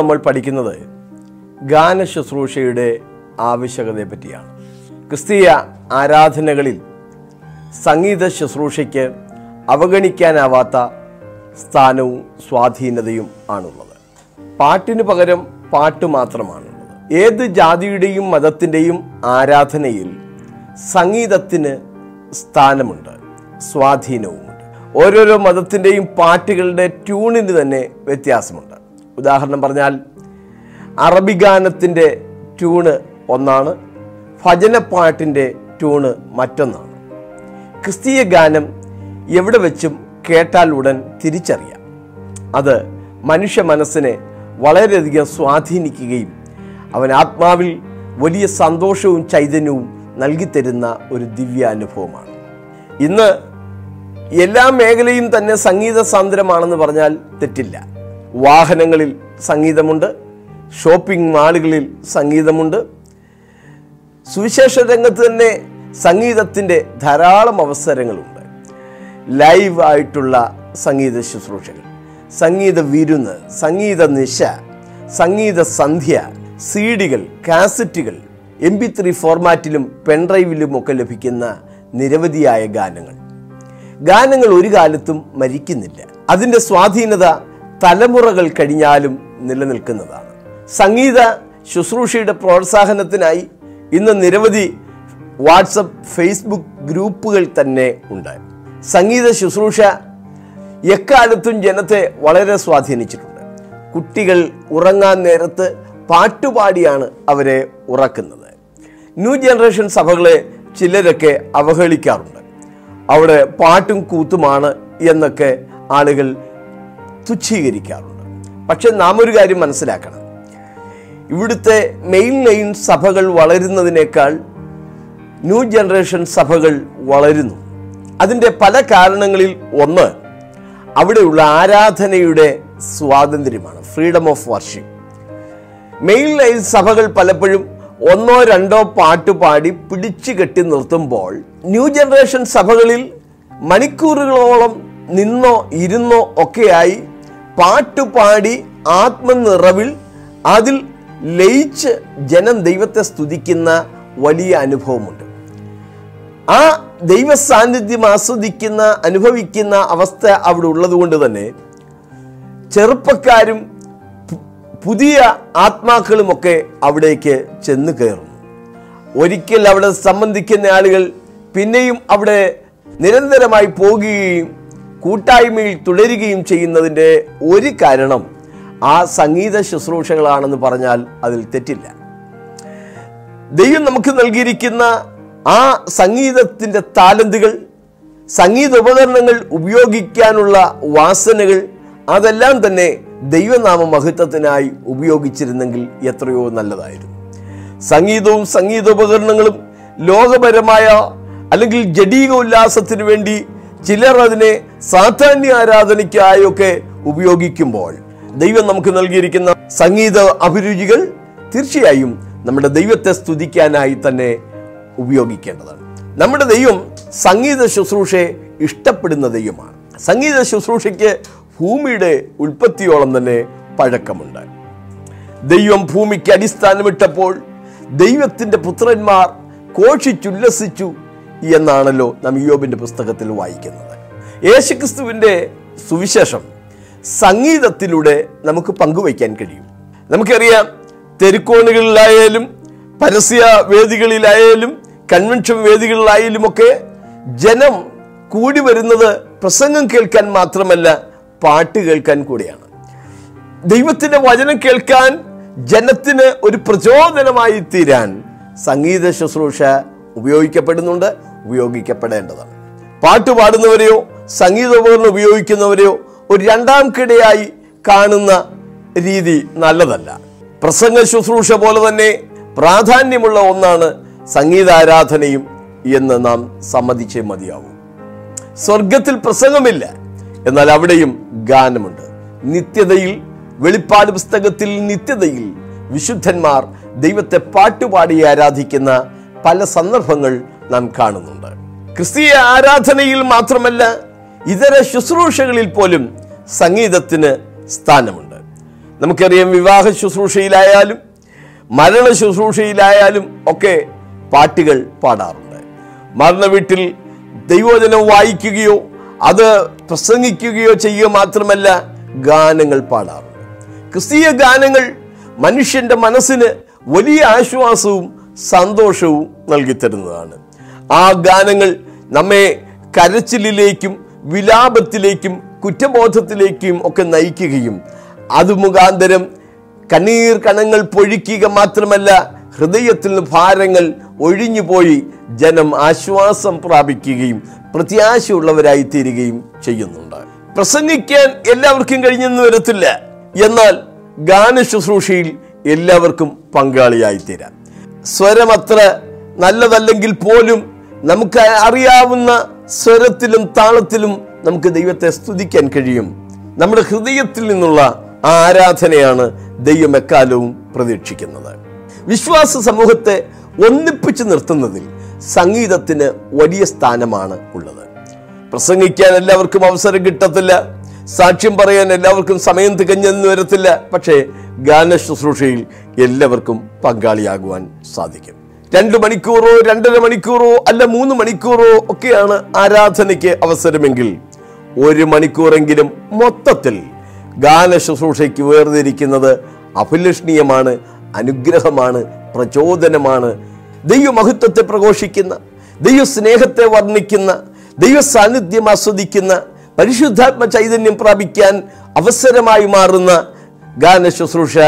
നമ്മൾ പഠിക്കുന്നത് ഗാന ശുശ്രൂഷയുടെ ആവശ്യകതയെ പറ്റിയാണ് ക്രിസ്തീയ ആരാധനകളിൽ സംഗീത ശുശ്രൂഷയ്ക്ക് അവഗണിക്കാനാവാത്ത സ്ഥാനവും സ്വാധീനതയും ആണുള്ളത്. പാട്ടിന് പകരം പാട്ട് മാത്രമാണുള്ളത്. ഏത് ജാതിയുടെയും മതത്തിന്റെയും ആരാധനയിൽ സംഗീതത്തിന് സ്ഥാനമുണ്ട് സ്വാധീനവുമുണ്ട്. ഓരോരോ മതത്തിന്റെയും പാട്ടുകളുടെ ട്യൂണിന് തന്നെ വ്യത്യാസമുണ്ട്. ഉദാഹരണം പറഞ്ഞാൽ അറബി ഗാനത്തിന്റെ ട്യൂണ് ഒന്നാണ് ഭജനപ്പാട്ടിന്റെ ട്യൂണ് മറ്റൊന്നാണ്. ക്രിസ്തീയ ഗാനം എവിടെ വെച്ചും കേട്ടാൽ ഉടൻ തിരിച്ചറിയാം. അത് മനുഷ്യ മനസ്സിനെ വളരെയധികം സ്വാധീനിക്കുകയും അവൻ ആത്മാവിൽ വലിയ സന്തോഷവും ചൈതന്യവും നൽകിത്തരുന്ന ഒരു ദിവ്യാനുഭവമാണ്. ഇന്ന് എല്ലാ മേഖലയും തന്നെ സംഗീത സാന്ദ്രമാണെന്ന് പറഞ്ഞാൽ തെറ്റില്ല. വാഹനങ്ങളിൽ സംഗീതമുണ്ട് ഷോപ്പിംഗ് മാളുകളിൽ സംഗീതമുണ്ട്. സുവിശേഷ രംഗത്ത് തന്നെ സംഗീതത്തിന്റെ ധാരാളം അവസരങ്ങളുണ്ട്. ലൈവ് ആയിട്ടുള്ള സംഗീത ശുശ്രൂഷകൾ സംഗീത വിരുന്ന് സംഗീത നിശ സംഗീത സന്ധ്യ സീഡികൾ കാസറ്റുകൾ എം പി ത്രീ ഫോർമാറ്റിലും പെൻഡ്രൈവിലും ഒക്കെ ലഭിക്കുന്ന നിരവധിയായ ഗാനങ്ങൾ. ഗാനങ്ങൾ ഒരു കാലത്തും മരിക്കുന്നില്ല. അതിന്റെ സ്വാധീനത തലമുറകൾ കഴിഞ്ഞാലും നിലനിൽക്കുന്നതാണ്. സംഗീത ശുശ്രൂഷയുടെ പ്രോത്സാഹനത്തിനായി ഇന്ന് നിരവധി വാട്സപ്പ് ഫേസ്ബുക്ക് ഗ്രൂപ്പുകൾ തന്നെ ഉണ്ട് സംഗീത ശുശ്രൂഷ എക്കാലത്തും ജനത്തെ വളരെ സ്വാധീനിച്ചിട്ടുണ്ട്. കുട്ടികൾ ഉറങ്ങാൻ നേരത്ത് പാട്ടുപാടിയാണ് അവരെ ഉറക്കുന്നത്. ന്യൂ ജനറേഷൻ സഭകളെ ചിലരൊക്കെ അവഹേളിക്കാറുണ്ട്. അവിടെ പാട്ടും കൂത്തുമാണ് എന്നൊക്കെ ആളുകൾ തുച്ഛീകരിക്കാറുണ്ട്. പക്ഷെ നാം ഒരു കാര്യം മനസ്സിലാക്കണം. ഇവിടുത്തെ മെയിൻ ലൈൻ സഭകൾ വളരുന്നതിനേക്കാൾ ന്യൂ ജനറേഷൻ സഭകൾ വളരുന്നു. അതിന്റെ പല കാരണങ്ങളിൽ ഒന്ന് അവിടെയുള്ള ആരാധനയുടെ സ്വാതന്ത്ര്യമാണ് freedom of worship main line സഭകൾ പലപ്പോഴും ഒന്നോ രണ്ടോ പാട്ട് പാടി പിടിച്ചു കെട്ടി നിർത്തുമ്പോൾ ന്യൂ ജനറേഷൻ സഭകളിൽ മണിക്കൂറുകളോളം നിന്നോ ഇരുന്നോ ഒക്കെയായി പാട്ടുപാടി ആത്മനിറവിൽ അതിൽ ലയിച്ച് ജനം ദൈവത്തെ സ്തുതിക്കുന്ന വലിയ അനുഭവമുണ്ട്. ആ ദൈവ സാന്നിധ്യം ആസ്വദിക്കുന്ന അനുഭവിക്കുന്ന അവസ്ഥ അവിടെ ഉള്ളതുകൊണ്ട് തന്നെ ചെറുപ്പക്കാരും പുതിയ ആത്മാക്കളുമൊക്കെ അവിടേക്ക് ചെന്ന് കയറുന്നു. ഒരിക്കൽ അവിടെ സംബന്ധിക്കുന്ന ആളുകൾ പിന്നെയും അവിടെ നിരന്തരമായി പോകുകയും കൂട്ടായ്മയിൽ തുടരുകയും ചെയ്യുന്നതിന്റെ ഒരു കാരണം ആ സംഗീത ശുശ്രൂഷകളാണെന്ന് പറഞ്ഞാൽ അതിൽ തെറ്റില്ല. ദൈവം നമുക്ക് നൽകിയിരിക്കുന്ന ആ സംഗീതത്തിന്റെ താലന്തുകൾ സംഗീത ഉപകരണങ്ങൾ ഉപയോഗിക്കാനുള്ള വാസനകൾ അതെല്ലാം തന്നെ ദൈവനാമ മഹത്വത്തിനായി ഉപയോഗിച്ചിരുന്നെങ്കിൽ എത്രയോ നല്ലതായിരുന്നു. സംഗീതവും സംഗീതോപകരണങ്ങളും ലോകപരമായ അല്ലെങ്കിൽ ജഡീക ഉല്ലാസത്തിന് വേണ്ടി ചിലർ അതിനെ സാധാന്യ ആരാധനയ്ക്കായൊക്കെ ഉപയോഗിക്കുമ്പോൾ ദൈവം നമുക്ക് നൽകിയിരിക്കുന്ന സംഗീത അഭിരുചികൾ തീർച്ചയായും നമ്മുടെ ദൈവത്തെ സ്തുതിക്കാനായി തന്നെ ഉപയോഗിക്കേണ്ടതാണ്. നമ്മുടെ ദൈവം സംഗീത ശുശ്രൂഷയെ ഇഷ്ടപ്പെടുന്ന ദൈവമാണ്. സംഗീത ശുശ്രൂഷയ്ക്ക് ഭൂമിയുടെ ഉൽപ്പത്തിയോളം തന്നെ പഴക്കമുണ്ട്. ദൈവം ഭൂമിക്ക് അടിസ്ഥാനമിട്ടപ്പോൾ ദൈവത്തിന്റെ പുത്രന്മാർ ഘോഷിച്ചുല്ലസിച്ചു എന്നാണല്ലോ നാം യോബിന്റെ പുസ്തകത്തിൽ വായിക്കുന്നത്. യേശുക്രിസ്തുവിന്റെ സുവിശേഷം സംഗീതത്തിലൂടെ നമുക്ക് പങ്കുവയ്ക്കാൻ കഴിയും. നമുക്കറിയാം തെരുക്കോണുകളിലായാലും പരസ്യ വേദികളിലായാലും കൺവെൻഷൻ വേദികളിലായാലും ഒക്കെ ജനം കൂടി വരുന്നത് പ്രസംഗം കേൾക്കാൻ മാത്രമല്ല പാട്ട് കേൾക്കാൻ കൂടിയാണ്. ദൈവത്തിന്റെ വചനം കേൾക്കാൻ ജനത്തിന് ഒരു പ്രചോദനമായി തീരാൻ സംഗീത ശുശ്രൂഷ ഉപയോഗിക്കപ്പെടുന്നുണ്ട്. ഉപയോഗിക്കപ്പെടേണ്ടതാണ്. പാട്ട് പാടുന്നവരെയോ സംഗീതോപകരണം ഉപയോഗിക്കുന്നവരെയോ ഒരു രണ്ടാം കിടയായി കാണുന്ന രീതി നല്ലതല്ല. പ്രസംഗ ശുശ്രൂഷ പോലെ തന്നെ പ്രാധാന്യമുള്ള ഒന്നാണ് സംഗീതാരാധനയും എന്ന് നാം സമ്മതിച്ചേ മതിയാവും. സ്വർഗത്തിൽ പ്രസംഗമില്ല എന്നാൽ അവിടെയും ഗാനമുണ്ട്. നിത്യതയിൽ വെളിപ്പാട് പുസ്തകത്തിൽ നിത്യതയിൽ വിശുദ്ധന്മാർ ദൈവത്തെ പാട്ടുപാടി ആരാധിക്കുന്ന പല സന്ദർഭങ്ങൾ നാം കാണുന്നുണ്ട്. ക്രിസ്തീയ ആരാധനയിൽ മാത്രമല്ല ഇതര ശുശ്രൂഷകളിൽ പോലും സംഗീതത്തിന് സ്ഥാനമുണ്ട്. നമുക്കറിയാം വിവാഹ ശുശ്രൂഷയിലായാലും മരണ ശുശ്രൂഷയിലായാലും ഒക്കെ പാട്ടുകൾ പാടാറുണ്ട്. മരണ വീട്ടിൽ ദൈവവചനം വായിക്കുകയോ അത് പ്രസംഗിക്കുകയോ ചെയ്യുക മാത്രമല്ല ഗാനങ്ങൾ പാടാറുണ്ട്. ക്രിസ്തീയ ഗാനങ്ങൾ മനുഷ്യന്റെ മനസ്സിന് വലിയ ആശ്വാസവും സന്തോഷവും നൽകിത്തരുന്നതാണ്. ആ ഗാനങ്ങൾ നമ്മെ കരച്ചിലിലേക്കും വിലാപത്തിലേക്കും കുറ്റബോധത്തിലേക്കും ഒക്കെ നയിക്കുകയും അത് മുഖാന്തരം കണ്ണീർ കണങ്ങൾ പൊഴിക്കുക മാത്രമല്ല ഹൃദയത്തിൽ ഭാരങ്ങൾ ഒഴിഞ്ഞുപോയി ജനം ആശ്വാസം പ്രാപിക്കുകയും പ്രത്യാശയുള്ളവരായി തീരുകയും ചെയ്യുന്നുണ്ട്. പ്രസംഗിക്കാൻ എല്ലാവർക്കും കഴിഞ്ഞെന്ന് വരത്തില്ല. എന്നാൽ ഗാന ശുശ്രൂഷയിൽ എല്ലാവർക്കും പങ്കാളിയായി തീരാം. സ്വരം അത്ര നല്ലതല്ലെങ്കിൽ പോലും നമുക്ക് അറിയാവുന്ന സ്വരത്തിലും താളത്തിലും നമുക്ക് ദൈവത്തെ സ്തുതിക്കാൻ കഴിയും. നമ്മുടെ ഹൃദയത്തിൽ നിന്നുള്ള ആ ആരാധനയാണ് ദൈവം എക്കാലവും പ്രതീക്ഷിക്കുന്നത്. വിശ്വാസ സമൂഹത്തെ ഒന്നിപ്പിച്ചു നിർത്തുന്നതിൽ സംഗീതത്തിന് വലിയ സ്ഥാനമാണ് ഉള്ളത്. പ്രസംഗിക്കാൻ എല്ലാവർക്കും അവസരം കിട്ടത്തില്ല. സാക്ഷ്യം പറയാൻ എല്ലാവർക്കും സമയം തികഞ്ഞെന്ന് വരത്തില്ല. പക്ഷേ ഗാന ശുശ്രൂഷയിൽ എല്ലാവർക്കും പങ്കാളിയാകുവാൻ സാധിക്കും. രണ്ട് മണിക്കൂറോ രണ്ടര മണിക്കൂറോ അല്ല മൂന്ന് മണിക്കൂറോ ഒക്കെയാണ് ആരാധനയ്ക്ക് അവസരമെങ്കിൽ. ഒരു മണിക്കൂറെങ്കിലും മൊത്തത്തിൽ ഗാന ശുശ്രൂഷയ്ക്ക് വേർതിരിക്കുന്നത് അഭിലഷണീയമാണ് അനുഗ്രഹമാണ് പ്രചോദനമാണ്. ദൈവമഹത്വത്തെ പ്രഘോഷിക്കുന്ന ദൈവസ്നേഹത്തെ വർണിക്കുന്ന ദൈവ സാന്നിധ്യം ആസ്വദിക്കുന്ന പരിശുദ്ധാത്മ ചൈതന്യം പ്രാപിക്കാൻ അവസരമായി മാറുന്ന ഗാന ശുശ്രൂഷ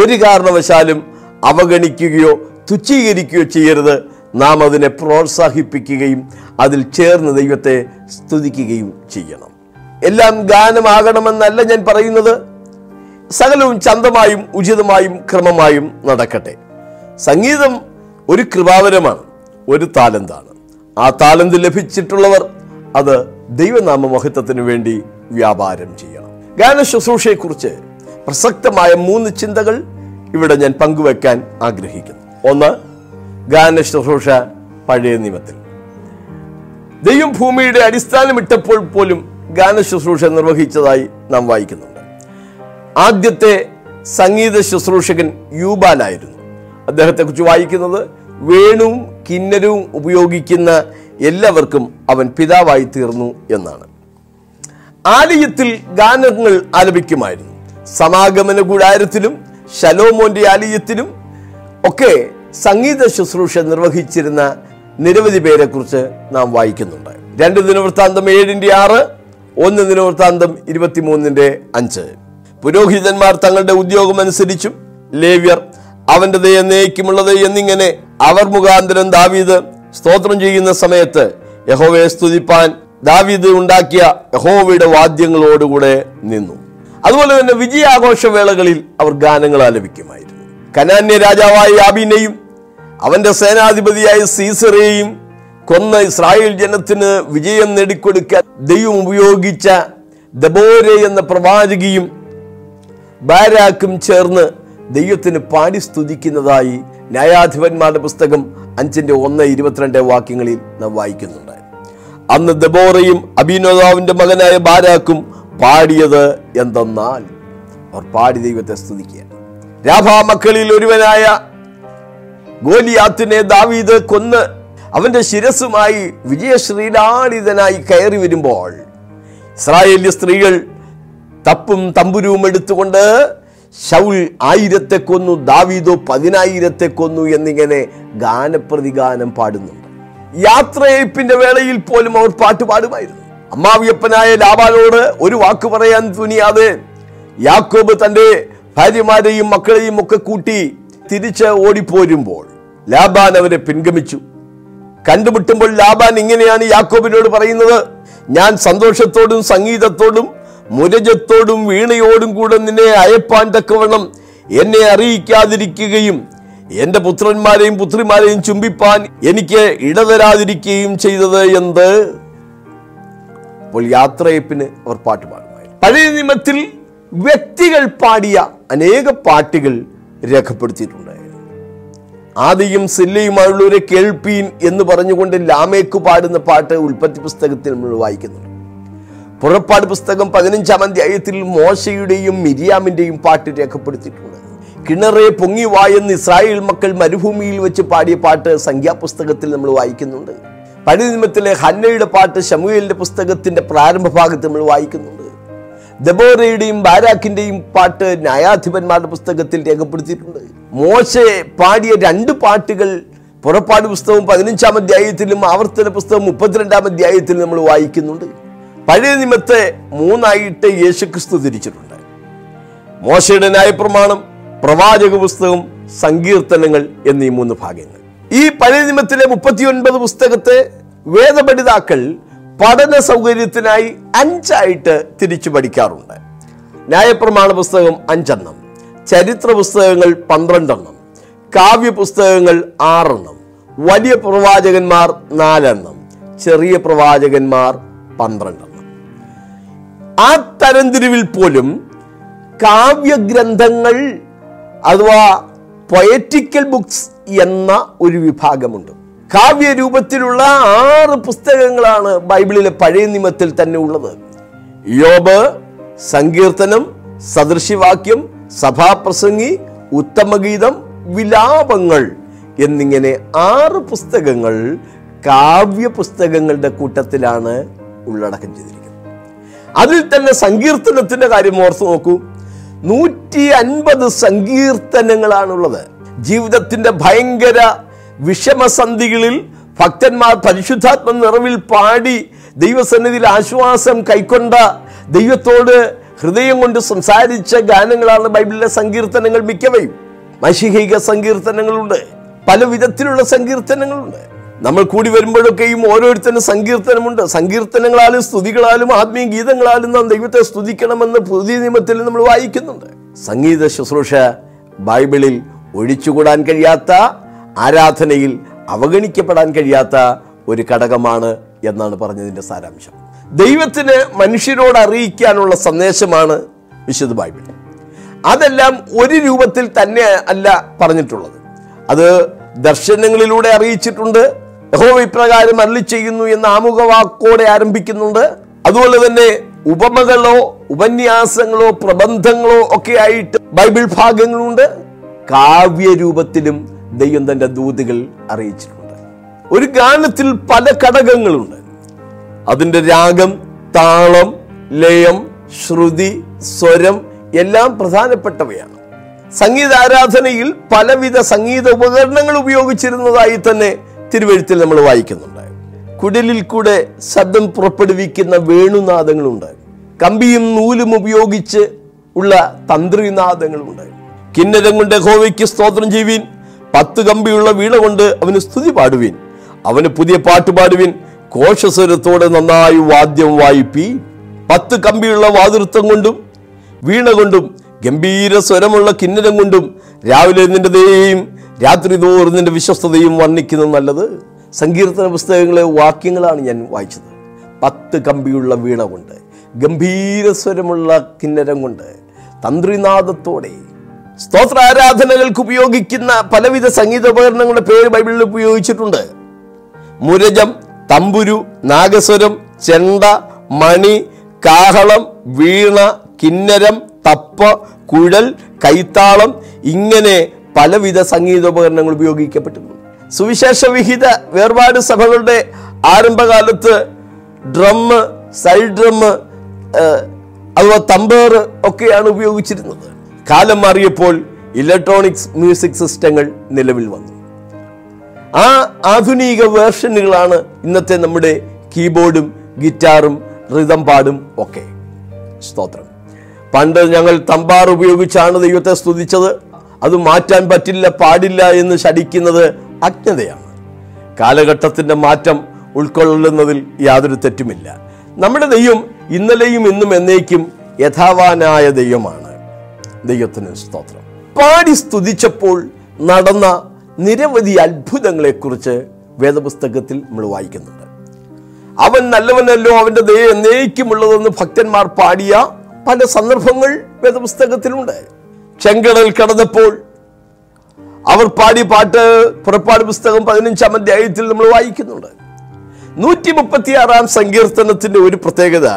ഒരു കാരണവശാലും അവഗണിക്കുകയോ തുച്ഛീകരിക്കുകയോ ചെയ്യരുത്. നാം അതിനെ പ്രോത്സാഹിപ്പിക്കുകയും അതിൽ ചേർന്ന് ദൈവത്തെ സ്തുതിക്കുകയും ചെയ്യണം. എല്ലാം ഗാനമാകണമെന്നല്ല ഞാൻ പറയുന്നത്. സകലവും ചന്തമായും ഉചിതമായും ക്രമമായും നടക്കട്ടെ. സംഗീതം ഒരു കൃപാവരമാണ് ഒരു താലന്താണ്. ആ താലന്ത് ലഭിച്ചിട്ടുള്ളവർ അത് ദൈവനാമ മഹത്വത്തിന് വേണ്ടി വ്യാപാരം ചെയ്യണം. ഗാന ശുശ്രൂഷയെക്കുറിച്ച് പ്രസക്തമായ മൂന്ന് ചിന്തകൾ ഇവിടെ ഞാൻ പങ്കുവെക്കാൻ ആഗ്രഹിക്കുന്നു. ഒന്ന് ഗാന ശുശ്രൂഷ പഴയ നിയമത്തിൽ. ദൈവം ഭൂമിയുടെ അടിസ്ഥാനമിട്ടപ്പോൾ പോലും ഗാന ശുശ്രൂഷ നിർവഹിച്ചതായി നാം വായിക്കുന്നുണ്ട്. ആദ്യത്തെ സംഗീത ശുശ്രൂഷകൻ യൂബാലായിരുന്നു. അദ്ദേഹത്തെക്കുറിച്ച് വായിക്കുന്നത് വേണുവും കിന്നരവും ഉപയോഗിക്കുന്ന എല്ലാവർക്കും അവൻ പിതാവായി തീർന്നു എന്നാണ്. ആലയത്തിൽ ഗാനങ്ങൾ ആലപിക്കുമായിരുന്നു. സമാഗമന കൂടാരത്തിലും ശലോമോന്റെ ആലയത്തിലും ഒക്കെ സംഗീത ശുശ്രൂഷ നിർവഹിച്ചിരുന്ന നിരവധി പേരെക്കുറിച്ച് നാം വായിക്കുന്നുണ്ട്. രണ്ട് ദിനവൃത്താന്തം ഏഴിന്റെ ആറ് ഒന്ന് ദിനവൃത്താന്തം ഇരുപത്തിമൂന്നിന്റെ അഞ്ച്. പുരോഹിതന്മാർ തങ്ങളുടെ ഉദ്യോഗം അനുസരിച്ചും ലേവ്യർ അവന്റെ ദയ എന്നേക്കുമുള്ളത് എന്നിങ്ങനെ അവർ മുഖാന്തരം ദാവീദ് സ്തോത്രം ചെയ്യുന്ന സമയത്ത് യഹോവയെ സ്തുതിപ്പാൻ ദാവീദ് ഉണ്ടാക്കിയ യഹോവയുടെ വാദ്യങ്ങളോടുകൂടെ നിന്നു. അതുപോലെ തന്നെ വിജയാഘോഷ വേളകളിൽ അവർ ഗാനങ്ങൾ ആലപിക്കുമായിരുന്നു കനാന്യ രാജാവായ യാബിനെയും അവന്റെ സേനാധിപതിയായ സീസറേയും കൊന്ന ഇസ്രായേൽ ജനത്തിന് വിജയം നേടിക്കൊടുക്കാൻ ദൈവം ഉപയോഗിച്ച ദബോരെ എന്ന പ്രവാചകിയും ബാരാക്കും ചേർന്ന് ദൈവത്തിന് പാടി സ്തുതിക്കുന്നതായി ന്യായാധിപന്മാരുടെ പുസ്തകം അഞ്ചിന്റെ ഒന്ന് ഇരുപത്തിരണ്ട് വാക്യങ്ങളിൽ നാം വായിക്കുന്നുണ്ട്. അന്ന് ദബോറയും അഭിനോദാവിന്റെ മകനായ ബാരാക്കും പാടിയത് എന്തെന്നാൽ അവർ പാടി ദൈവത്തെ സ്തുതിക്കുക രാഭാ മക്കളിൽ ഒരുവനായ ഗോലിയാത്തിനെ ദാവീദ് കൊന്ന് അവന്റെ ശിരസുമായി വിജയശ്രീലാളിതനായി കയറി വരുമ്പോൾ ഇസ്രായേലി സ്ത്രീകൾ തപ്പും തമ്പുരുവും എടുത്തുകൊണ്ട് ശൗൽ ആയിരത്തെ കൊന്നു ദാവീദോ പതിനായിരത്തെ കൊന്നു എന്നിങ്ങനെ ഗാനപ്രതിഗാനം പാടുന്നുണ്ട്. യാത്രയപ്പിന്റെ വേളയിൽ പോലും അവർ പാട്ട് പാടുമായിരുന്നു. അമ്മാവിയപ്പനായ ലാബാനോട് ഒരു വാക്ക് പറയാൻ തുനിയാതെ യാക്കോബ് തന്റെ ഭാര്യമാരെയും മക്കളെയും ഒക്കെ കൂട്ടി തിരിച്ച് ഓടിപ്പോരുമ്പോൾ ലാബാൻ അവരെ പിൻഗമിച്ചു. കണ്ടുമുട്ടുമ്പോൾ ലാബാൻ ഇങ്ങനെയാണ് യാക്കോബിനോട് പറയുന്നത് ഞാൻ സന്തോഷത്തോടും സംഗീതത്തോടും മുരജത്തോടും വീണയോടും കൂടെ നിന്നെ അയപ്പാൻ തക്കവണ്ണം എന്നെ അറിയിക്കാതിരിക്കുകയും എന്റെ പുത്രന്മാരെയും പുത്രിമാരെയും ചുംബിപ്പാൻ എനിക്ക് ഇടതരാതിരിക്കുകയും ചെയ്തത് എന്ത്? അപ്പോൾ യാത്രയപ്പിന് അവർ പാട്ട് പഴയ നിയമത്തിൽ വ്യക്തികൾ പാടിയ അനേക പാട്ടുകൾ രേഖപ്പെടുത്തിയിട്ടുണ്ട് ആദിയും സില്ലയുമായുള്ളവരെ കേൾപ്പീൻ എന്ന് പറഞ്ഞുകൊണ്ട് ലാമേക്ക് പാടുന്ന പാട്ട് ഉൽപ്പത്തി പുസ്തകത്തിൽ നമ്മൾ വായിക്കുന്നുണ്ട്. പുറപ്പാട് പുസ്തകം പതിനഞ്ചാം അധ്യായത്തിൽ മോശയുടെയും മിരിയാമിന്റെയും പാട്ട് രേഖപ്പെടുത്തിയിട്ടുണ്ട്. കിണറെ പൊങ്ങി വായെന്ന് ഇസ്രായേൽ മക്കൾ മരുഭൂമിയിൽ വെച്ച് പാടിയ പാട്ട് സംഖ്യാപുസ്തകത്തിൽ നമ്മൾ വായിക്കുന്നുണ്ട്. പഴയ നിയമത്തിലെ ഹന്നയുടെ പാട്ട് ഷമുവേലിന്റെ പുസ്തകത്തിന്റെ പ്രാരംഭ ഭാഗത്ത് നമ്മൾ വായിക്കുന്നുണ്ട്. ദബോറയുടെയും ബാരാക്കിന്റെയും പാട്ട് ന്യായാധിപന്മാരുടെ പുസ്തകത്തിൽ രേഖപ്പെടുത്തിയിട്ടുണ്ട്. മോശെ പാടിയ രണ്ട് പാട്ടുകൾ പുറപ്പാട് പുസ്തകം പതിനഞ്ചാം അധ്യായത്തിലും ആവർത്തന പുസ്തകം മുപ്പത്തിരണ്ടാം അധ്യായത്തിലും നമ്മൾ വായിക്കുന്നുണ്ട്. പഴയ നിമിത്തെ മൂന്നായിട്ട് യേശുക്രിസ്തു തിരിച്ചിട്ടുണ്ട് മോശയുടെ ന്യായപ്രമാണം പ്രവാചക പുസ്തകം സങ്കീർത്തനങ്ങൾ എന്നീ മൂന്ന് ഭാഗങ്ങൾ. ഈ പഴയ നിമത്തിലെ മുപ്പത്തിയൊൻപത് പുസ്തകത്തെ വേദപഠിതാക്കൾ പഠന സൗകര്യത്തിനായി അഞ്ചായിട്ട് തിരിച്ചു പഠിക്കാറുണ്ട്. ന്യായപ്രമാണ പുസ്തകം അഞ്ചെണ്ണം ചരിത്ര പുസ്തകങ്ങൾ പന്ത്രണ്ടെണ്ണം കാവ്യ പുസ്തകങ്ങൾ ആറെണ്ണം വലിയ പ്രവാചകന്മാർ നാലെണ്ണം ചെറിയ പ്രവാചകന്മാർ പന്ത്രണ്ടെണ്ണം. ആ തരംതിരിവിൽ പോലും കാവ്യഗ്രന്ഥങ്ങൾ അഥവാ പൊയറ്റിക്കൽ ബുക്സ് എന്ന ഒരു വിഭാഗമുണ്ട്. കാവ്യരൂപത്തിലുള്ള ആറ് പുസ്തകങ്ങളാണ് ബൈബിളിലെ പഴയ നിയമത്തിൽ തന്നെ ഉള്ളത്. യോബ് സങ്കീർത്തനം സദൃശ്യവാക്യം സഭാപ്രസംഗി ഉത്തമഗീതം വിലാപങ്ങൾ എന്നിങ്ങനെ ആറ് പുസ്തകങ്ങൾ കാവ്യ പുസ്തകങ്ങളുടെ കൂട്ടത്തിലാണ് ഉള്ളടക്കം ചെയ്തിരിക്കുന്നത്. അതിൽ തന്നെ സങ്കീർത്തനത്തിന്റെ കാര്യം ഓർത്ത് നോക്കൂ. നൂറ്റി അൻപത് സങ്കീർത്തനങ്ങളാണുള്ളത്. ജീവിതത്തിന്റെ ഭയങ്കര വിഷമസന്ധികളിൽ ഭക്തന്മാർ പരിശുദ്ധാത്മ നിറവിൽ പാടി ദൈവസന്നിധിയിൽ ആശ്വാസം കൈക്കൊണ്ട ദൈവത്തോട് ഹൃദയം കൊണ്ട് സംസാരിച്ച ഗാനങ്ങളാണ് ബൈബിളിലെ സങ്കീർത്തനങ്ങൾ മിക്കവയും. മഷിഹിക സങ്കീർത്തനങ്ങളുണ്ട്. പല വിധത്തിലുള്ള സങ്കീർത്തനങ്ങളുണ്ട്. നമ്മൾ കൂടി വരുമ്പോഴൊക്കെയും ഓരോരുത്തരും സങ്കീർത്തനമുണ്ട്. സങ്കീർത്തനങ്ങളാലും സ്തുതികളാലും ആത്മീയ ഗീതങ്ങളാലും നാം ദൈവത്തെ സ്തുതിക്കണമെന്ന് പുതിയ നിയമത്തിൽ നമ്മൾ വായിക്കുന്നുണ്ട്. സംഗീത ശുശ്രൂഷ ബൈബിളിൽ ഒഴിച്ചുകൂടാൻ കഴിയാത്ത ആരാധനയിൽ അവഗണിക്കപ്പെടാൻ കഴിയാത്ത ഒരു ഘടകമാണ് എന്നാണ് പറഞ്ഞതിന്റെ സാരാംശം. ദൈവത്തിന് മനുഷ്യരോട് അറിയിക്കാനുള്ള സന്ദേശമാണ് വിശുദ്ധ ബൈബിൾ. അതെല്ലാം ഒരു രൂപത്തിൽ തന്നെ അല്ല പറഞ്ഞിട്ടുള്ളത്. അത് ദർശനങ്ങളിലൂടെ അറിയിച്ചിട്ടുണ്ട് യഹോവ ഇപ്രകാരം അരളി ചെയ്യുന്നു എന്ന ആമുഖ വാക്കോടെ ആരംഭിക്കുന്നുണ്ട്. അതുപോലെ തന്നെ ഉപമകളോ ഉപന്യാസങ്ങളോ പ്രബന്ധങ്ങളോ ഒക്കെ ആയിട്ട് ബൈബിൾ ഭാഗങ്ങളുണ്ട്. കാവ്യരൂപത്തിലും ദൈവം തന്റെ ദൂതുകൾ അറിയിച്ചിട്ടുണ്ട്. ഒരു ഗാനത്തിൽ പല ഘടകങ്ങളുണ്ട്. അതിന്റെ രാഗം താളം ലയം ശ്രുതി സ്വരം എല്ലാം പ്രധാനപ്പെട്ടവയാണ്. സംഗീതാരാധനയിൽ പലവിധ സംഗീത ഉപകരണങ്ങൾ ഉപയോഗിച്ചിരുന്നതായി തന്നെ തിരുവഴുത്തിൽ നമ്മൾ വായിക്കുന്നുണ്ട്. കുടലിൽ കൂടെ ശബ്ദം പുറപ്പെടുവിക്കുന്ന വേണുനാദങ്ങളുണ്ട്. കമ്പിയും നൂലും ഉപയോഗിച്ച് ഉള്ള തന്ത്രിനാദങ്ങളുണ്ട്. കിന്നരം കൊണ്ട് ഹോവയ്ക്ക് സ്തോത്രം ചെയ്യുവീൻ. പത്ത് കമ്പിയുള്ള വീണ കൊണ്ട് അവന് സ്തുതി പാടുവിൻ. അവന് പുതിയ പാട്ട് പാടുവിൻ. കോശസ്വരത്തോടെ നന്നായി വാദ്യം വായിപ്പി. പത്ത് കമ്പിയുള്ള വാതൃത്വം കൊണ്ടും വീണ കൊണ്ടും ഗംഭീര സ്വരമുള്ള കിന്നരം കൊണ്ടും രാവിലെ നിന്റെ ദയയും രാത്രി തോറും നിന്റെ വിശ്വസ്തതയും വർണിക്കുന്നത് നല്ലത്. സങ്കീർത്തന പുസ്തകങ്ങളെ വാക്യങ്ങളാണ് ഞാൻ വായിച്ചത്. പത്ത് കമ്പിയുള്ള വീണ കൊണ്ട് ഗംഭീര സ്വരമുള്ള കിന്നരം കൊണ്ട് തന്ത്രിനാദത്തോടെ സ്തോത്ര ആരാധനകൾക്ക് ഉപയോഗിക്കുന്ന പലവിധ സംഗീതോപകരണങ്ങളുടെ പേര് ബൈബിളിൽ ഉപയോഗിച്ചിട്ടുണ്ട്. മുരജം തമ്പുരു നാഗസ്വരം ചെണ്ട മണി കാഹളം വീണ കിന്നരം തപ്പ കുഴൽ കൈത്താളം ഇങ്ങനെ പലവിധ സംഗീതോപകരണങ്ങൾ ഉപയോഗിക്കപ്പെട്ടിട്ടുണ്ട്. സുവിശേഷ വിഹിത വേർപാട് സഭകളുടെ ആരംഭകാലത്ത് ഡ്രം സൈഡ് ഡ്രം അഥവാ തമ്പേർ ഒക്കെയാണ് ഉപയോഗിച്ചിരുന്നത്. കാലം മാറിയപ്പോൾ ഇലക്ട്രോണിക്സ് മ്യൂസിക് സിസ്റ്റങ്ങൾ നിലവിൽ വന്നു. ആ ആധുനിക വേർഷനുകളാണ് ഇന്നത്തെ നമ്മുടെ കീബോർഡും ഗിറ്റാറും റിതം പാടും ഒക്കെ. സ്തോത്രം. പണ്ട് ഞങ്ങൾ തമ്പാർ ഉപയോഗിച്ചാണ് ദൈവത്തെ സ്തുതിച്ചത്. അത് മാറ്റാൻ പറ്റില്ല പാടില്ല എന്ന് ശടിക്കുന്നത് അജ്ഞതയാണ്. കാലഘട്ടത്തിന്റെ മാറ്റം ഉൾക്കൊള്ളുന്നതിൽ യാതൊരു തെറ്റുമില്ല. നമ്മുടെ ദൈവം ഇന്നലെയും ഇന്നും എന്നേക്കും യഥാവാനായ ദൈവമാണ്. ദൈവത്തിന് സ്തോത്രം. പാടി സ്തുതിച്ചപ്പോൾ നടന്ന നിരവധി അത്ഭുതങ്ങളെക്കുറിച്ച് വേദപുസ്തകത്തിൽ നമ്മൾ വായിക്കുന്നുണ്ട്. അവൻ നല്ലവനല്ലോ അവന്റെ ദയ എന്നേക്കുമുള്ളതെന്ന് ഭക്തന്മാർ പാടിയ പല സന്ദർഭങ്ങൾ വേദപുസ്തകത്തിലുണ്ട്. ചെങ്കടൽ കടന്നപ്പോൾ അവർ പാടിയ പാട്ട് പുറപ്പാട് പുസ്തകം പതിനഞ്ചാം അധ്യായത്തിൽ നമ്മൾ വായിക്കുന്നുണ്ട്. നൂറ്റി മുപ്പത്തിയാറാം സങ്കീർത്തനത്തിന്റെ ഒരു പ്രത്യേകത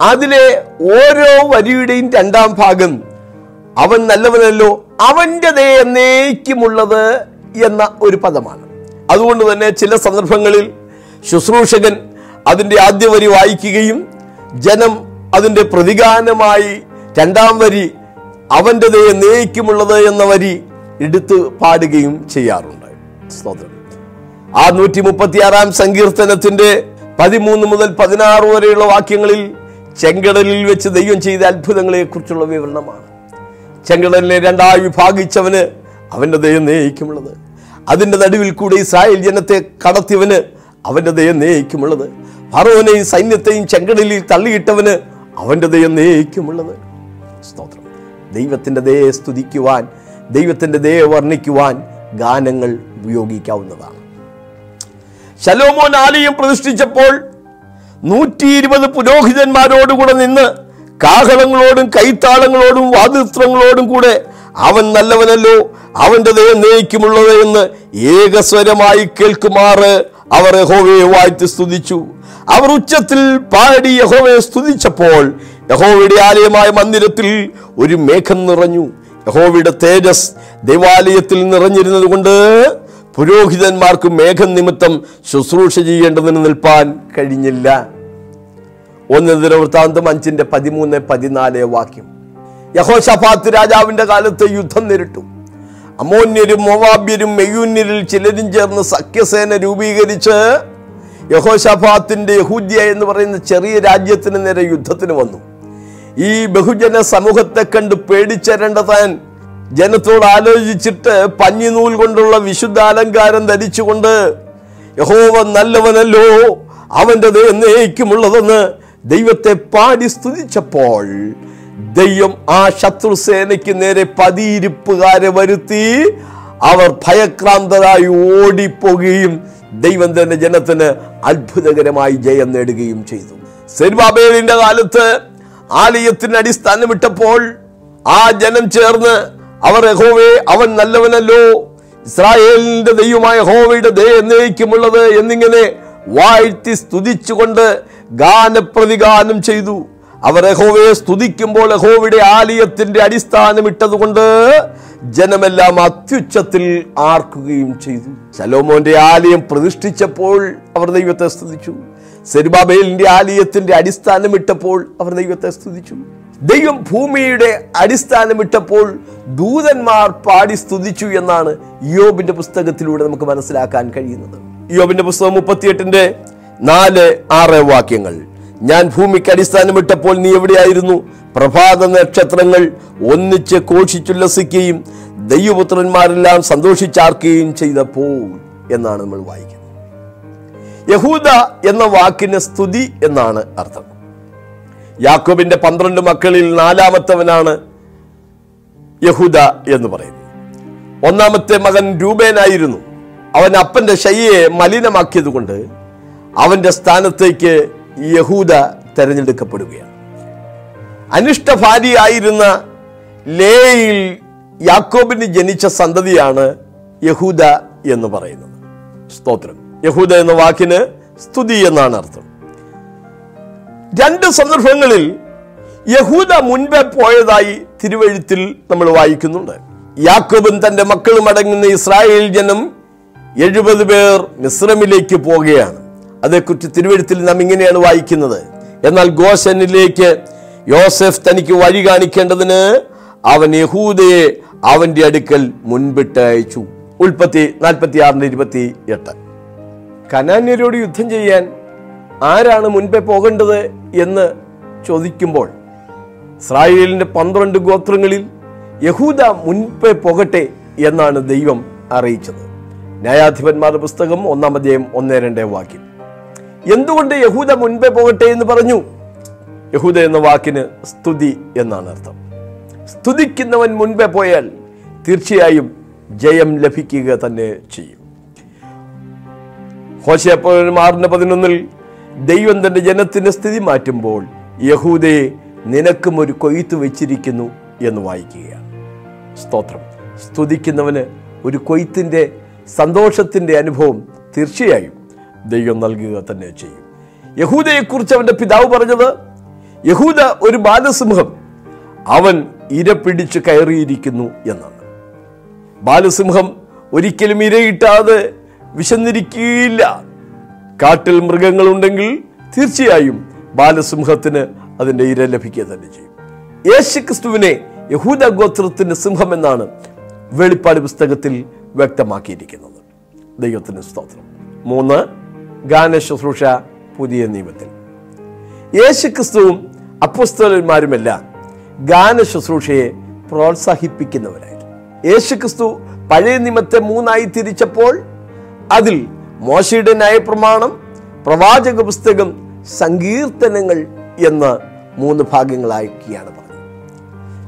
അതിലെ ഓരോ വരിയുടെയും രണ്ടാം ഭാഗം അവൻ നല്ലവനല്ലോ അവന്റെ ദയ എന്നേക്കുമുള്ളത് എന്ന ഒരു പദമാണ്. അതുകൊണ്ട് തന്നെ ചില സന്ദർഭങ്ങളിൽ ശുശ്രൂഷകൻ അതിന്റെ ആദ്യ വരി വായിക്കുകയും ജനം അതിന്റെ പ്രതിഗാനമായി രണ്ടാം വരി അവന്റെ ദയ എന്നേക്കുമുള്ളത് എന്ന വരി എടുത്ത് പാടുകയും ചെയ്യാറുണ്ട്. സ്തോത്രം. ആ നൂറ്റി മുപ്പത്തിയാറാം സങ്കീർത്തനത്തിന്റെ പതിമൂന്ന് മുതൽ പതിനാറ് വരെയുള്ള വാക്യങ്ങളിൽ ചെങ്കടലിൽ വെച്ച് ദൈവം ചെയ്ത അത്ഭുതങ്ങളെക്കുറിച്ചുള്ള വിവരണമാണ്. ചെങ്കടലിനെ രണ്ടായി വിഭാഗിച്ചവന് അവന്റെ ദയം നേയിക്കുമുള്ളത്. അതിന്റെ നടുവിൽ കൂടെ ഇസ്രായേൽ ജനത്തെ കടത്തിയവന് അവന്റെ ദയം നേയിക്കുമുള്ളത്. ഫറോനെയും സൈന്യത്തെയും ചെങ്കടലിൽ തള്ളിയിട്ടവന് അവന്റെ ദയം നേയിക്കുമുള്ളത്. സ്തോത്രം. ദൈവത്തിന്റെ ദയെ സ്തുതിക്കുവാൻ ദൈവത്തിന്റെ ദയെ വർണിക്കുവാൻ ഗാനങ്ങൾ ഉപയോഗിക്കാവുന്നതാണ്. ശലോമോൻ ആലയം പ്രതിഷ്ഠിച്ചപ്പോൾ നൂറ്റി ഇരുപത് പുരോഹിതന്മാരോടുകൂടെ നിന്ന് കാഹളങ്ങളോടും കൈത്താളങ്ങളോടും വാതിത്രങ്ങളോടും കൂടെ അവൻ നല്ലവനല്ലോ അവന്റെ ദയം നയിക്കുമുള്ളത് എന്ന് ഏകസ്വരമായി കേൾക്കുമാറ് അവർ യഹോവയെ വാഴ്ത്തി സ്തുതിച്ചു. അവർ ഉച്ചത്തിൽ പാടി യഹോവയെ സ്തുതിച്ചപ്പോൾ യഹോവയുടെ ആലയമായ മന്ദിരത്തിൽ ഒരു മേഘം നിറഞ്ഞു. യഹോവയുടെ തേജസ് ദൈവാലയത്തിൽ നിറഞ്ഞിരുന്നത് കൊണ്ട് പുരോഹിതന്മാർക്ക് മേഘം നിമിത്തം ശുശ്രൂഷ ചെയ്യേണ്ടതിന് നിൽപ്പാൻ കഴിഞ്ഞില്ല. ഒന്ന് ദിനവൃത്താന്തം അഞ്ചിന്റെ പതിമൂന്ന് പതിനാല് വാക്യം. യഹോഷഫാത്ത് രാജാവിന്റെ കാലത്ത് യുദ്ധം നേരിട്ടു. അമോന്യരും മൊവാബ്യരും മെയ്യൂന്യരിൽ ചിലരും ചേർന്ന് സഖ്യസേന രൂപീകരിച്ച് യഹോഷഫാത്തിന്റെ യഹൂദ്യ എന്ന് പറയുന്ന ചെറിയ രാജ്യത്തിന് നേരെ യുദ്ധത്തിന് വന്നു. ഈ ബഹുജന സമൂഹത്തെ കണ്ട് പേടിച്ചരേണ്ട താൻ ജനത്തോട് ആലോചിച്ചിട്ട് പഞ്ഞിനൂൽ കൊണ്ടുള്ള വിശുദ്ധ അലങ്കാരം ധരിച്ചുകൊണ്ട് യഹോവ നല്ലവനല്ലോ അവന്റെ എന്നേക്കുമുള്ളതെന്ന് ദൈവത്തെ പാടി സ്തുതിച്ചപ്പോൾ ദൈവം ആ ശത്രുസേനയ്ക്ക് നേരെ പതിയിരിപ്പുകാരെ വരുത്തി അവർ ഭയക്രാന്തരായി ഓടിപ്പോകുകയും ദൈവം തന്നെ ജനത്തിന് അത്ഭുതകരമായി ജയം നേടുകയും ചെയ്തു. സെരുബാബേലിന്റെ കാലത്ത് ആലയത്തിന് അടിസ്ഥാനമിട്ടപ്പോൾ ആ ജനം ചേർന്ന് അവർ യഹോവേ അവൻ നല്ലവനല്ലോ ഇസ്രായേലിന്റെ ദൈവമായ ഹോവയുടെ ദയ എന്നേക്കുമുള്ളത് എന്നിങ്ങനെ വാഴ്ത്തി സ്തുതിച്ചുകൊണ്ട് ഗാനപ്രതിഗാനം ചെയ്തു. അവർ യഹോവയെ സ്തുതിക്കുമ്പോൾ യഹോവയുടെ ആലയത്തിന്റെ അടിസ്ഥാനം ഇട്ടതുകൊണ്ട് ജനമെല്ലാം അത്യുച്ചത്തിൽ ആർക്കുകയും ചെയ്തു. ശലോമോന്റെ ആലയം പ്രതിഷ്ഠിച്ചപ്പോൾ അവർ ദൈവത്തെ സ്തുതിച്ചു. സെരുബാബേലിന്റെ ആലയത്തിന്റെ അടിസ്ഥാനമിട്ടപ്പോൾ അവർ ദൈവത്തെ സ്തുതിച്ചു. ദൈവം ഭൂമിയുടെ അടിസ്ഥാനമിട്ടപ്പോൾ ദൂതന്മാർ പാടി സ്തുതിച്ചു എന്നാണ് യോബിന്റെ പുസ്തകത്തിലൂടെ നമുക്ക് മനസ്സിലാക്കാൻ കഴിയുന്നത്. യോബിന്റെ പുസ്തകം മുപ്പത്തിയെട്ടിന്റെ നാല് ആറ് വാക്യങ്ങൾ. ഞാൻ ഭൂമിക്ക് അടിസ്ഥാനമിട്ടപ്പോൾ നീ എവിടെയായിരുന്നു? പ്രഭാത നക്ഷത്രങ്ങൾ ഒന്നിച്ച് ഘോഷിച്ചുല്ലസിക്കുകയും ദൈവപുത്രന്മാരെല്ലാം സന്തോഷിച്ചാർക്കുകയും ചെയ്തപ്പോൾ എന്നാണ് നമ്മൾ വായിക്കുന്നത്. യഹൂദ എന്ന വാക്കിന് സ്തുതി എന്നാണ് അർത്ഥം. യാക്കോബിന്റെ പന്ത്രണ്ട് മക്കളിൽ നാലാമത്തവനാണ് യഹൂദ എന്ന് പറയുന്നത്. ഒന്നാമത്തെ മകൻ രൂപേനായിരുന്നു അവൻ അപ്പന്റെ ശയ്യയെ മലിനമാക്കിയത് കൊണ്ട് അവന്റെ സ്ഥാനത്തേക്ക് യഹൂദ തെരഞ്ഞെടുക്കപ്പെടുകയാണ്. അനിഷ്ട ഭാര്യയായിരുന്ന ലേയിൽ യാക്കോബിന് ജനിച്ച സന്തതിയാണ് യഹൂദ എന്ന് പറയുന്നത്. സ്തോത്രം. യഹൂദ എന്ന വാക്കിന് സ്തുതി എന്നാണ് അർത്ഥം. രണ്ട് സന്ദർഭങ്ങളിൽ യഹൂദ മുൻപേ പോയതായി തിരുവഴുത്തിൽ നമ്മൾ വായിക്കുന്നുണ്ട്. യാക്കോബും തന്റെ മക്കളും അടങ്ങുന്ന ഇസ്രായേൽ ജനം എഴുപത് പേർ മിശ്രമിലേക്ക് പോവുകയാണ്. അതേക്കുറിച്ച് തിരുവഴുത്തിൽ നാം ഇങ്ങനെയാണ് വായിക്കുന്നത്. എന്നാൽ ഗോശനിലേക്ക് യോസെഫ് തനിക്ക് വഴി കാണിക്കേണ്ടതിന് അവൻ യഹൂദയെ അവന്റെ അടുക്കൽ മുൻപിട്ട് അയച്ചു. ഉൽപ്പത്തി നാൽപ്പത്തി ആറിന് ഇരുപത്തി എട്ട് കനാന്യരോട് യുദ്ധം ചെയ്യാൻ ആരാണ് മുൻപേ പോകേണ്ടത് എന്ന് ചോദിക്കുമ്പോൾ ഇസ്രായേലിന്റെ പന്ത്രണ്ട് ഗോത്രങ്ങളിൽ യഹൂദ മുൻപേ പോകട്ടെ എന്നാണ് ദൈവം അറിയിച്ചത്. ന്യായാധിപന്മാരുടെ പുസ്തകം ഒന്നാം അധ്യായം ഒന്നേ രണ്ടേ വാക്യം. എന്തുകൊണ്ട് യഹൂദ മുൻപേ പോകട്ടെ എന്ന് പറഞ്ഞു? യഹൂദ എന്ന വാക്കിന് സ്തുതി എന്നാണ് അർത്ഥം. സ്തുതിക്കുന്നവൻ മുൻപേ പോയാൽ തീർച്ചയായും ജയം ലഭിക്കുക തന്നെ ചെയ്യും. ഹോശയപ്പോഴും പതിനൊന്നിൽ ദൈവം തന്റെ ജനത്തിന് സ്ഥിതി മാറ്റുമ്പോൾ യഹൂദയെ നിനക്കും ഒരു കൊയ്ത്ത് വെച്ചിരിക്കുന്നു എന്ന് വായിക്കുകയാണ്. സ്തോത്രം. സ്തുതിക്കുന്നവന് ഒരു കൊയ്ത്തിന്റെ സന്തോഷത്തിന്റെ അനുഭവം തീർച്ചയായും ദൈവം നൽകുക തന്നെ ചെയ്യും. യഹൂദയെക്കുറിച്ച് അവന്റെ പിതാവ് പറഞ്ഞത് യഹൂദ ഒരു ബാലസിംഹം അവൻ ഇര പിടിച്ച് കയറിയിരിക്കുന്നു എന്നാണ്. ബാലസിംഹം ഒരിക്കലും ഇരയിട്ടാതെ വിശന്നിരിക്കുകയില്ല. കാട്ടിൽ മൃഗങ്ങളുണ്ടെങ്കിൽ തീർച്ചയായും ബാലസിംഹത്തിന് അതിന്റെ ഇര ലഭിക്കുക തന്നെ ചെയ്യും. യേശുക്രിസ്തുവിനെ യഹൂദ ഗോത്രത്തിന്റെ സിംഹം എന്നാണ് വെളിപ്പാട് പുസ്തകത്തിൽ വ്യക്തമാക്കിയിരിക്കുന്നത്. ദൈവത്തിന് സ്തോത്രം. മൂന്ന് ഗാന ശുശ്രൂഷ പുതിയ നിയമത്തിൽ. യേശു ക്രിസ്തുവും അപ്പുസ്തലന്മാരുമെല്ലാം ഗാന ശുശ്രൂഷയെ പ്രോത്സാഹിപ്പിക്കുന്നവരായിരുന്നു. യേശു ക്രിസ്തു പഴയ നിയമത്തെ മൂന്നായി തിരിച്ചപ്പോൾ അതിൽ മോശയുടെ ന്യായപ്രമാണം പ്രവാചക പുസ്തകം സങ്കീർത്തനങ്ങൾ എന്ന് മൂന്ന് ഭാഗങ്ങളാക്കിയാണ്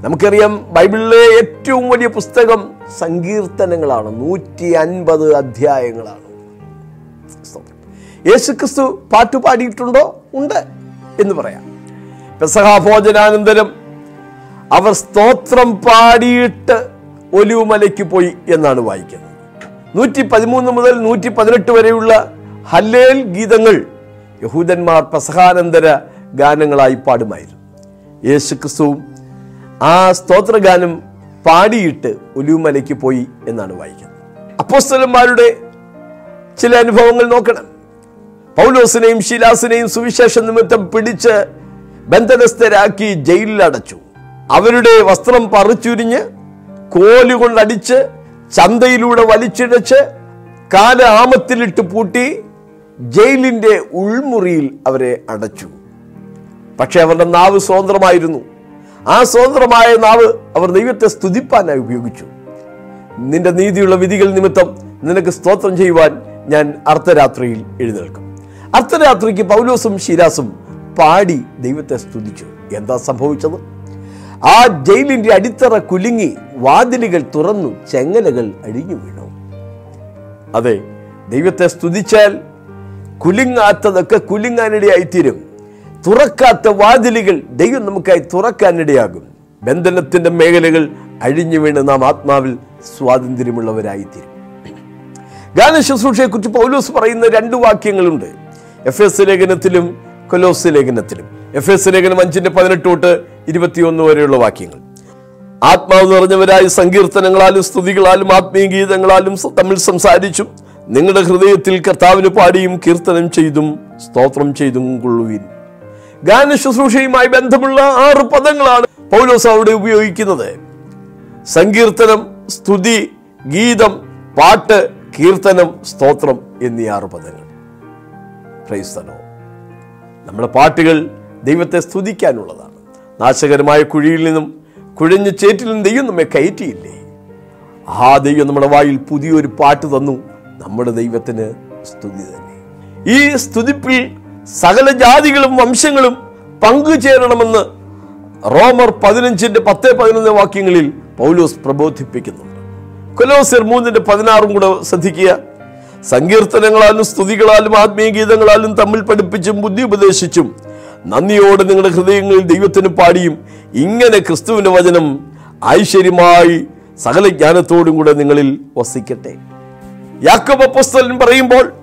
നമുക്കറിയാം ബൈബിളിലെ ഏറ്റവും വലിയ പുസ്തകം സങ്കീർത്തനങ്ങളാണ്. നൂറ്റി അൻപത് അധ്യായങ്ങളാണ്. യേശു യേശുക്രിസ്തു പാട്ട് പാടിയിട്ടുണ്ടോ? ഉണ്ട് എന്ന് പറയാം. പെസഹാഭോജനാനന്തരം അവർ സ്തോത്രം പാടിയിട്ട് ഒലിവുമലയ്ക്ക് പോയി എന്നാണ് വായിക്കുന്നത്. നൂറ്റി പതിമൂന്ന് മുതൽ നൂറ്റി പതിനെട്ട് വരെയുള്ള ഹല്ലേൽ ഗീതങ്ങൾ യഹൂദന്മാർ പെസഹാനന്തര ഗാനങ്ങളായി പാടുമായിരുന്നു. യേശുക്രിസ്തുവും ആ സ്തോത്രഗാനം പാടിയിട്ട് ഒലിവുമലയ്ക്ക് പോയി എന്നാണ് വായിക്കുന്നത്. അപ്പോസ്തലന്മാരുടെ ചില അനുഭവങ്ങൾ നോക്കണം. പൗലോസിനെയും ശിലാസിനെയും സുവിശേഷ നിമിത്തം പിടിച്ച് ബന്ധനസ്ഥരാക്കി ജയിലിൽ അടച്ചു. അവരുടെ വസ്ത്രം പറിച്ചുരിഞ്ഞ് കോലുകൊണ്ടടിച്ച് ചന്തയിലൂടെ വലിച്ചിഴച്ച് കാല ആമത്തിലിട്ട് പൂട്ടി ജയിലിന്റെ ഉൾമുറിയിൽ അവരെ അടച്ചു. പക്ഷേ അവരുടെ നാവ് സ്വതന്ത്രമായിരുന്നു. ആ സ്വതന്ത്രമായ നാവ് അവർ ദൈവത്തെ സ്തുതിപ്പാനായി ഉപയോഗിച്ചു. നിന്റെ നീതിയുള്ള വിധികൾ നിമിത്തം നിനക്ക് സ്തോത്രം ചെയ്യുവാൻ ഞാൻ അർദ്ധരാത്രിയിൽ എഴുന്നേൽക്കും. അർദ്ധരാത്രിക്ക് പൗലോസും ശിരാസും പാടി ദൈവത്തെ സ്തുതിച്ചു. എന്താ സംഭവിച്ചത്? ആ ജയിലിന്റെ അടിത്തറ കുലുങ്ങി വാതിലുകൾ തുറന്നു ചെങ്ങലകൾ അഴിഞ്ഞു വീണു. അതെ ദൈവത്തെ സ്തുതിച്ചാൽ കുലുങ്ങാത്തതൊക്കെ കുലുങ്ങാനിടയായിത്തീരും. തുറക്കാത്ത വാതിലുകൾ ദൈവം നമുക്കായി തുറക്കാനിടയാകും ബന്ധനത്തിന്റെ മേഖലകൾ അഴിഞ്ഞു വീണ് നാം ആത്മാവിൽ സ്വാതന്ത്ര്യമുള്ളവരായിത്തീരും. ഗാന ശുശ്രൂഷയെക്കുറിച്ച് പൗലോസ് പറയുന്ന രണ്ട് വാക്യങ്ങളുണ്ട്. എഫ് എസ് ലേഖനത്തിലും കൊലോസ് ലേഖനത്തിലും. എഫ് എസ് ലേഖനം അഞ്ചിന്റെ പതിനെട്ട് തൊട്ട് ഇരുപത്തിയൊന്ന് വരെയുള്ള വാക്യങ്ങൾ. ആത്മാവ് നിറഞ്ഞവരായ സങ്കീർത്തനങ്ങളാലും സ്തുതികളാലും ആത്മീയ ഗീതങ്ങളാലും തമ്മിൽ സംസാരിച്ചും നിങ്ങളുടെ ഹൃദയത്തിൽ കർത്താവിന് പാടിയും കീർത്തനം ചെയ്തും സ്തോത്രം ചെയ്തും കൊള്ളുവിൻ. ഗാന ശുശ്രൂഷയുമായി ബന്ധമുള്ള ആറ് പദങ്ങളാണ് പൗലോസ് അവിടെ ഉപയോഗിക്കുന്നത്. സങ്കീർത്തനം സ്തുതി ഗീതം പാട്ട് കീർത്തനം സ്തോത്രം എന്നീ ആറ് പദങ്ങൾ. ക്രൈസ്തനോ നമ്മുടെ പാട്ടുകൾ ദൈവത്തെ സ്തുതിക്കാനുള്ളതാണ്. നാശകരമായ കുഴിയിൽ നിന്നും കുഴഞ്ഞ ചേറ്റിൽ നിന്നും ദൈവം നമ്മെ കയറ്റിയില്ലേ? ആ ദൈവം നമ്മുടെ വായിൽ പുതിയൊരു പാട്ട് തന്നു. നമ്മുടെ ദൈവത്തിന് സ്തുതി തന്നെ. ഈ സ്തുതിപ്പിൽ സകല ജാതികളും വംശങ്ങളും പങ്കുചേരണമെന്ന് റോമർ പതിനഞ്ചിന്റെ പത്ത് പതിനൊന്ന് വാക്യങ്ങളിൽ പൗലോസ് പ്രബോധിപ്പിക്കുന്നുണ്ട്. കൊലോസിർ മൂന്നിന്റെ പതിനാറും കൂടെ ശ്രദ്ധിക്കുക. സങ്കീർത്തനങ്ങളാലും സ്തുതികളാലും ആത്മീയ ഗീതങ്ങളാലും തമ്മിൽ പഠിപ്പിച്ചും ബുദ്ധി ഉപദേശിച്ചും നന്ദിയോടെ നിങ്ങളുടെ ഹൃദയങ്ങളിൽ ദൈവത്തിന് പാടിയും ഇങ്ങനെ ക്രിസ്തുവിന്റെ വചനം ഐശ്വര്യമായി സകല ജ്ഞാനത്തോടും കൂടെ നിങ്ങളിൽ വസിക്കട്ടെ. യാക്കോബ് അപ്പോസ്തലൻ പറയുമ്പോൾ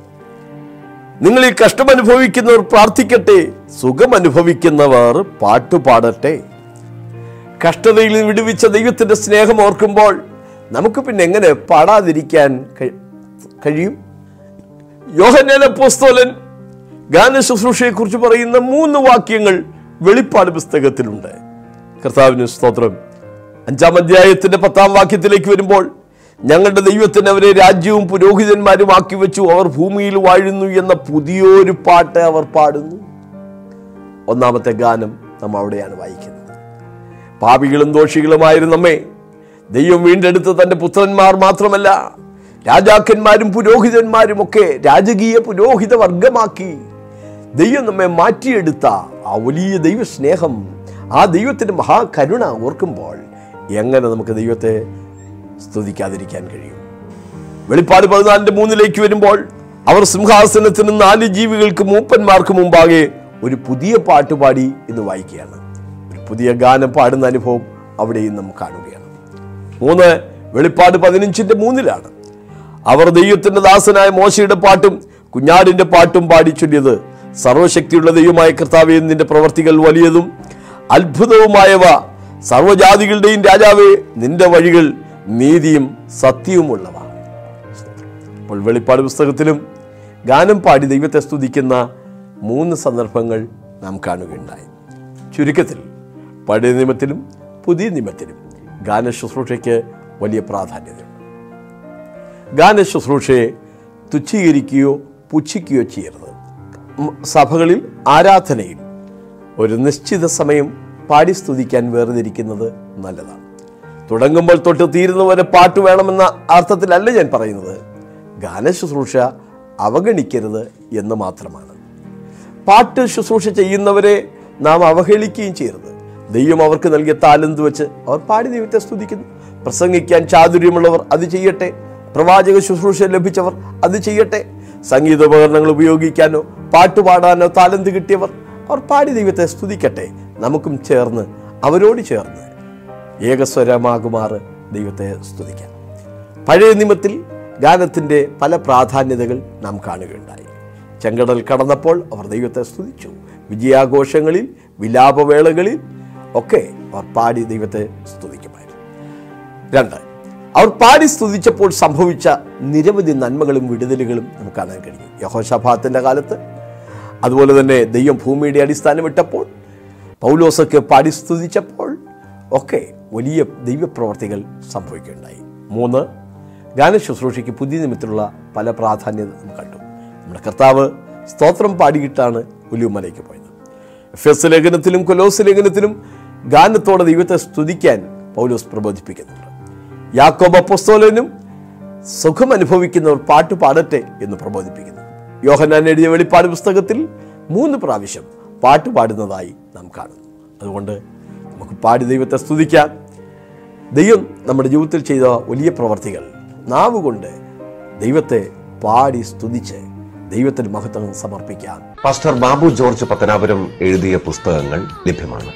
നിങ്ങൾ ഈ കഷ്ടം അനുഭവിക്കുന്നവർ പ്രാർത്ഥിക്കട്ടെ സുഖം അനുഭവിക്കുന്നവർ പാട്ടുപാടട്ടെ. കഷ്ടതയിൽ വിടുവിച്ച ദൈവത്തിന്റെ സ്നേഹം ഓർക്കുമ്പോൾ നമുക്ക് പിന്നെ എങ്ങനെ പാടാതിരിക്കാൻ കഴിയും? യോഹന്നാൻ പോസ്തോലൻ ഗാന ശുശ്രൂഷയെക്കുറിച്ച് പറയുന്ന മൂന്ന് വാക്യങ്ങൾ വെളിപ്പാട് പുസ്തകത്തിലുണ്ട്. കർത്താവിന് സ്തോത്രം. അഞ്ചാം അധ്യായത്തിന്റെ പത്താം വാക്യത്തിലേക്ക് വരുമ്പോൾ ഞങ്ങളുടെ ദൈവത്തിന് അവരെ രാജ്യവും പുരോഹിതന്മാരും ആക്കി വെച്ചു. അവർ ഭൂമിയിൽ വാഴുന്നു എന്ന പുതിയൊരു പാട്ട് അവർ പാടുന്നു. ഒന്നാമത്തെ ഗാനം നാം അവിടെയാണ് വായിക്കുന്നത്. പാപികളും ദോഷികളുമായിരുന്നു നമ്മെ ദൈവം വീണ്ടെടുത്ത തന്റെ പുത്രന്മാർ മാത്രമല്ല രാജാക്കന്മാരും പുരോഹിതന്മാരും ഒക്കെ രാജകീയ പുരോഹിത വർഗമാക്കി ദൈവം നമ്മെ മാറ്റിയെടുത്ത ആ വലിയ ദൈവസ്നേഹം ആ ദൈവത്തിന്റെ മഹാകരുണ ഓർക്കുമ്പോൾ എങ്ങനെ നമുക്ക് ദൈവത്തെ സ്തുതിക്കാതിരിക്കാൻ കഴിയും. വെളിപ്പാട് പതിനാലിന്റെ മൂന്നിലേക്ക് വരുമ്പോൾ അവർ സിംഹാസനത്തിന് നാല് ജീവികൾക്ക് മൂപ്പന്മാർക്ക് മുമ്പാകെ ഒരു പുതിയ പാട്ട് പാടി എന്ന് വായിക്കുകയാണ്. ഒരു പുതിയ ഗാനം പാടുന്ന അനുഭവം അവിടെയും നാം കാണുകയാണ്. മൂന്ന് വെളിപ്പാട് പതിനഞ്ചിന്റെ മൂന്നിലാണ്. അവർ ദൈവത്തിന്റെ ദാസനായ മോശയുടെ പാട്ടും കുഞ്ഞാടിന്റെ പാട്ടും പാടി ചൊല്ലിയത് സർവശക്തിയുള്ള ദൈവമായ കർത്താവെ നിന്റെ പ്രവർത്തികൾ വലിയതും അത്ഭുതവുമായവ. സർവജാതികളുടെയും രാജാവേ നിന്റെ വഴികൾ നീതിയും സത്യവുമുള്ളവ അപ്പോൾ വെളിപ്പാട് പുസ്തകത്തിലും ഗാനം പാടി ദൈവത്തെ സ്തുതിക്കുന്ന മൂന്ന് സന്ദർഭങ്ങൾ നാം കാണുകയുണ്ടായി. ചുരുക്കത്തിൽ പഴയ നിയമത്തിലും പുതിയ നിയമത്തിലും ഗാന ശുശ്രൂഷയ്ക്ക് വലിയ പ്രാധാന്യതയുണ്ട്. ഗാന ശുശ്രൂഷയെ തുച്ഛീകരിക്കുകയോ പുച്ഛിക്കുകയോ ചെയ്യരുത്. സഭകളിൽ ആരാധനയിൽ ഒരു നിശ്ചിത സമയം പാടി സ്തുതിക്കാൻ വേർതിരിക്കുന്നത് നല്ലതാണ്. തുടങ്ങുമ്പോൾ തൊട്ട് തീരുന്നവരെ പാട്ട് വേണമെന്ന അർത്ഥത്തിലല്ല ഞാൻ പറയുന്നത്. ഗാന ശുശ്രൂഷ അവഗണിക്കരുത് എന്ന് മാത്രമാണ്. പാട്ട് ശുശ്രൂഷ ചെയ്യുന്നവരെ നാം അവഹേളിക്കുകയും ചെയ്യരുത്. ദൈവം അവർക്ക് നൽകിയ താലന്ത് വെച്ച് അവർ പാടി ദൈവത്തെ സ്തുതിക്കുന്നു. പ്രസംഗിക്കാൻ ചാതുര്യമുള്ളവർ അത് ചെയ്യട്ടെ. പ്രവാചക ശുശ്രൂഷ ലഭിച്ചവർ അത് ചെയ്യട്ടെ. സംഗീതോപകരണങ്ങൾ ഉപയോഗിക്കാനോ പാട്ട് പാടാനോ താലന്ത് കിട്ടിയവർ അവർ പാടി ദൈവത്തെ സ്തുതിക്കട്ടെ. നമുക്കും ചേർന്ന് അവരോട് ചേർന്ന് ഏകസ്വരമാകുമാറ് ദൈവത്തെ സ്തുതിക്കാം. പഴയ നിമത്തിൽ ഗാനത്തിന്റെ പല പ്രാധാന്യതകൾ നാം കാണുകയുണ്ടായി. ചെങ്കടൽ കടന്നപ്പോൾ അവർ ദൈവത്തെ സ്തുതിച്ചു. വിജയാഘോഷങ്ങളിൽ വിലാപവേളകളിൽ ഒക്കെ അവർ പാടി ദൈവത്തെ സ്തുതിക്കുമായിരുന്നു. രണ്ട് അവർ പാടി സ്തുതിച്ചപ്പോൾ സംഭവിച്ച നിരവധി നന്മകളും വിടുതലുകളും നമുക്ക് കാണാൻ കഴിഞ്ഞു. യഹോഷഭാത്തിന്റെ കാലത്ത് അതുപോലെ തന്നെ ദൈവം ഭൂമിയുടെ അടിസ്ഥാനം ഇട്ടപ്പോൾ പൗലോസൊക്കെ പാടി സ്തുതിച്ചപ്പോൾ ഒക്കെ വലിയ ദൈവപ്രവർത്തികൾ സംഭവിക്കുകയുണ്ടായി. മൂന്ന് ഗാന ശുശ്രൂഷയ്ക്ക് പുതിയ നിമിത്തുള്ള പല പ്രാധാന്യത നാം കണ്ടു. നമ്മുടെ കർത്താവ് സ്തോത്രം പാടിയിട്ടാണ് ഒലിവുമലയ്ക്ക് പോയത്. എഫ് എസ് ലേഖനത്തിലും കൊലോസ് ലേഖനത്തിലും ഗാനത്തോടെ ദൈവത്തെ സ്തുതിക്കാൻ പൗലോസ് പ്രബോധിപ്പിക്കുന്നുണ്ട്. യാക്കോബ അപ്പോസ്തോലനും സുഖം അനുഭവിക്കുന്നവർ പാട്ട് പാടട്ടെ എന്ന് പ്രബോധിപ്പിക്കുന്നു. യോഹനാൻ എഴുതിയ വെളിപ്പാട് പുസ്തകത്തിൽ മൂന്ന് പ്രാവശ്യം പാട്ട് പാടുന്നതായി നാം കാണുന്നു. അതുകൊണ്ട് നമുക്ക് പാടി ദൈവത്തെ സ്തുതിക്കാം. ദൈവം നമ്മുടെ ജീവിതത്തിൽ ചെയ്ത വലിയ പ്രവർത്തികൾ. നാവ് കൊണ്ട് ദൈവത്തെ പാടി സ്തുതിച്ച് ദൈവത്തിന് മഹത്വം സമർപ്പിക്കാം. പാസ്റ്റർ ബാബു ജോർജ് പത്തനാപുരം എഴുതിയ പുസ്തകങ്ങൾ ലഭ്യമാണ്.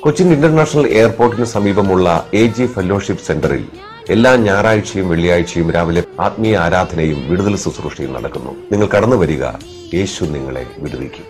കൊച്ചിൻ ഇന്റർനാഷണൽ എയർപോർട്ടിന് സമീപമുള്ള എ ജി ഫെലോഷിപ്പ് സെന്ററിൽ എല്ലാ ഞായറാഴ്ചയും വെള്ളിയാഴ്ചയും രാവിലെ ആത്മീയ ആരാധനയും വിടുതൽ ശുശ്രൂഷയും നടക്കുന്നു. നിങ്ങൾ കടന്നു വരിക. യേശു നിങ്ങളെ വിടുവിക്കും.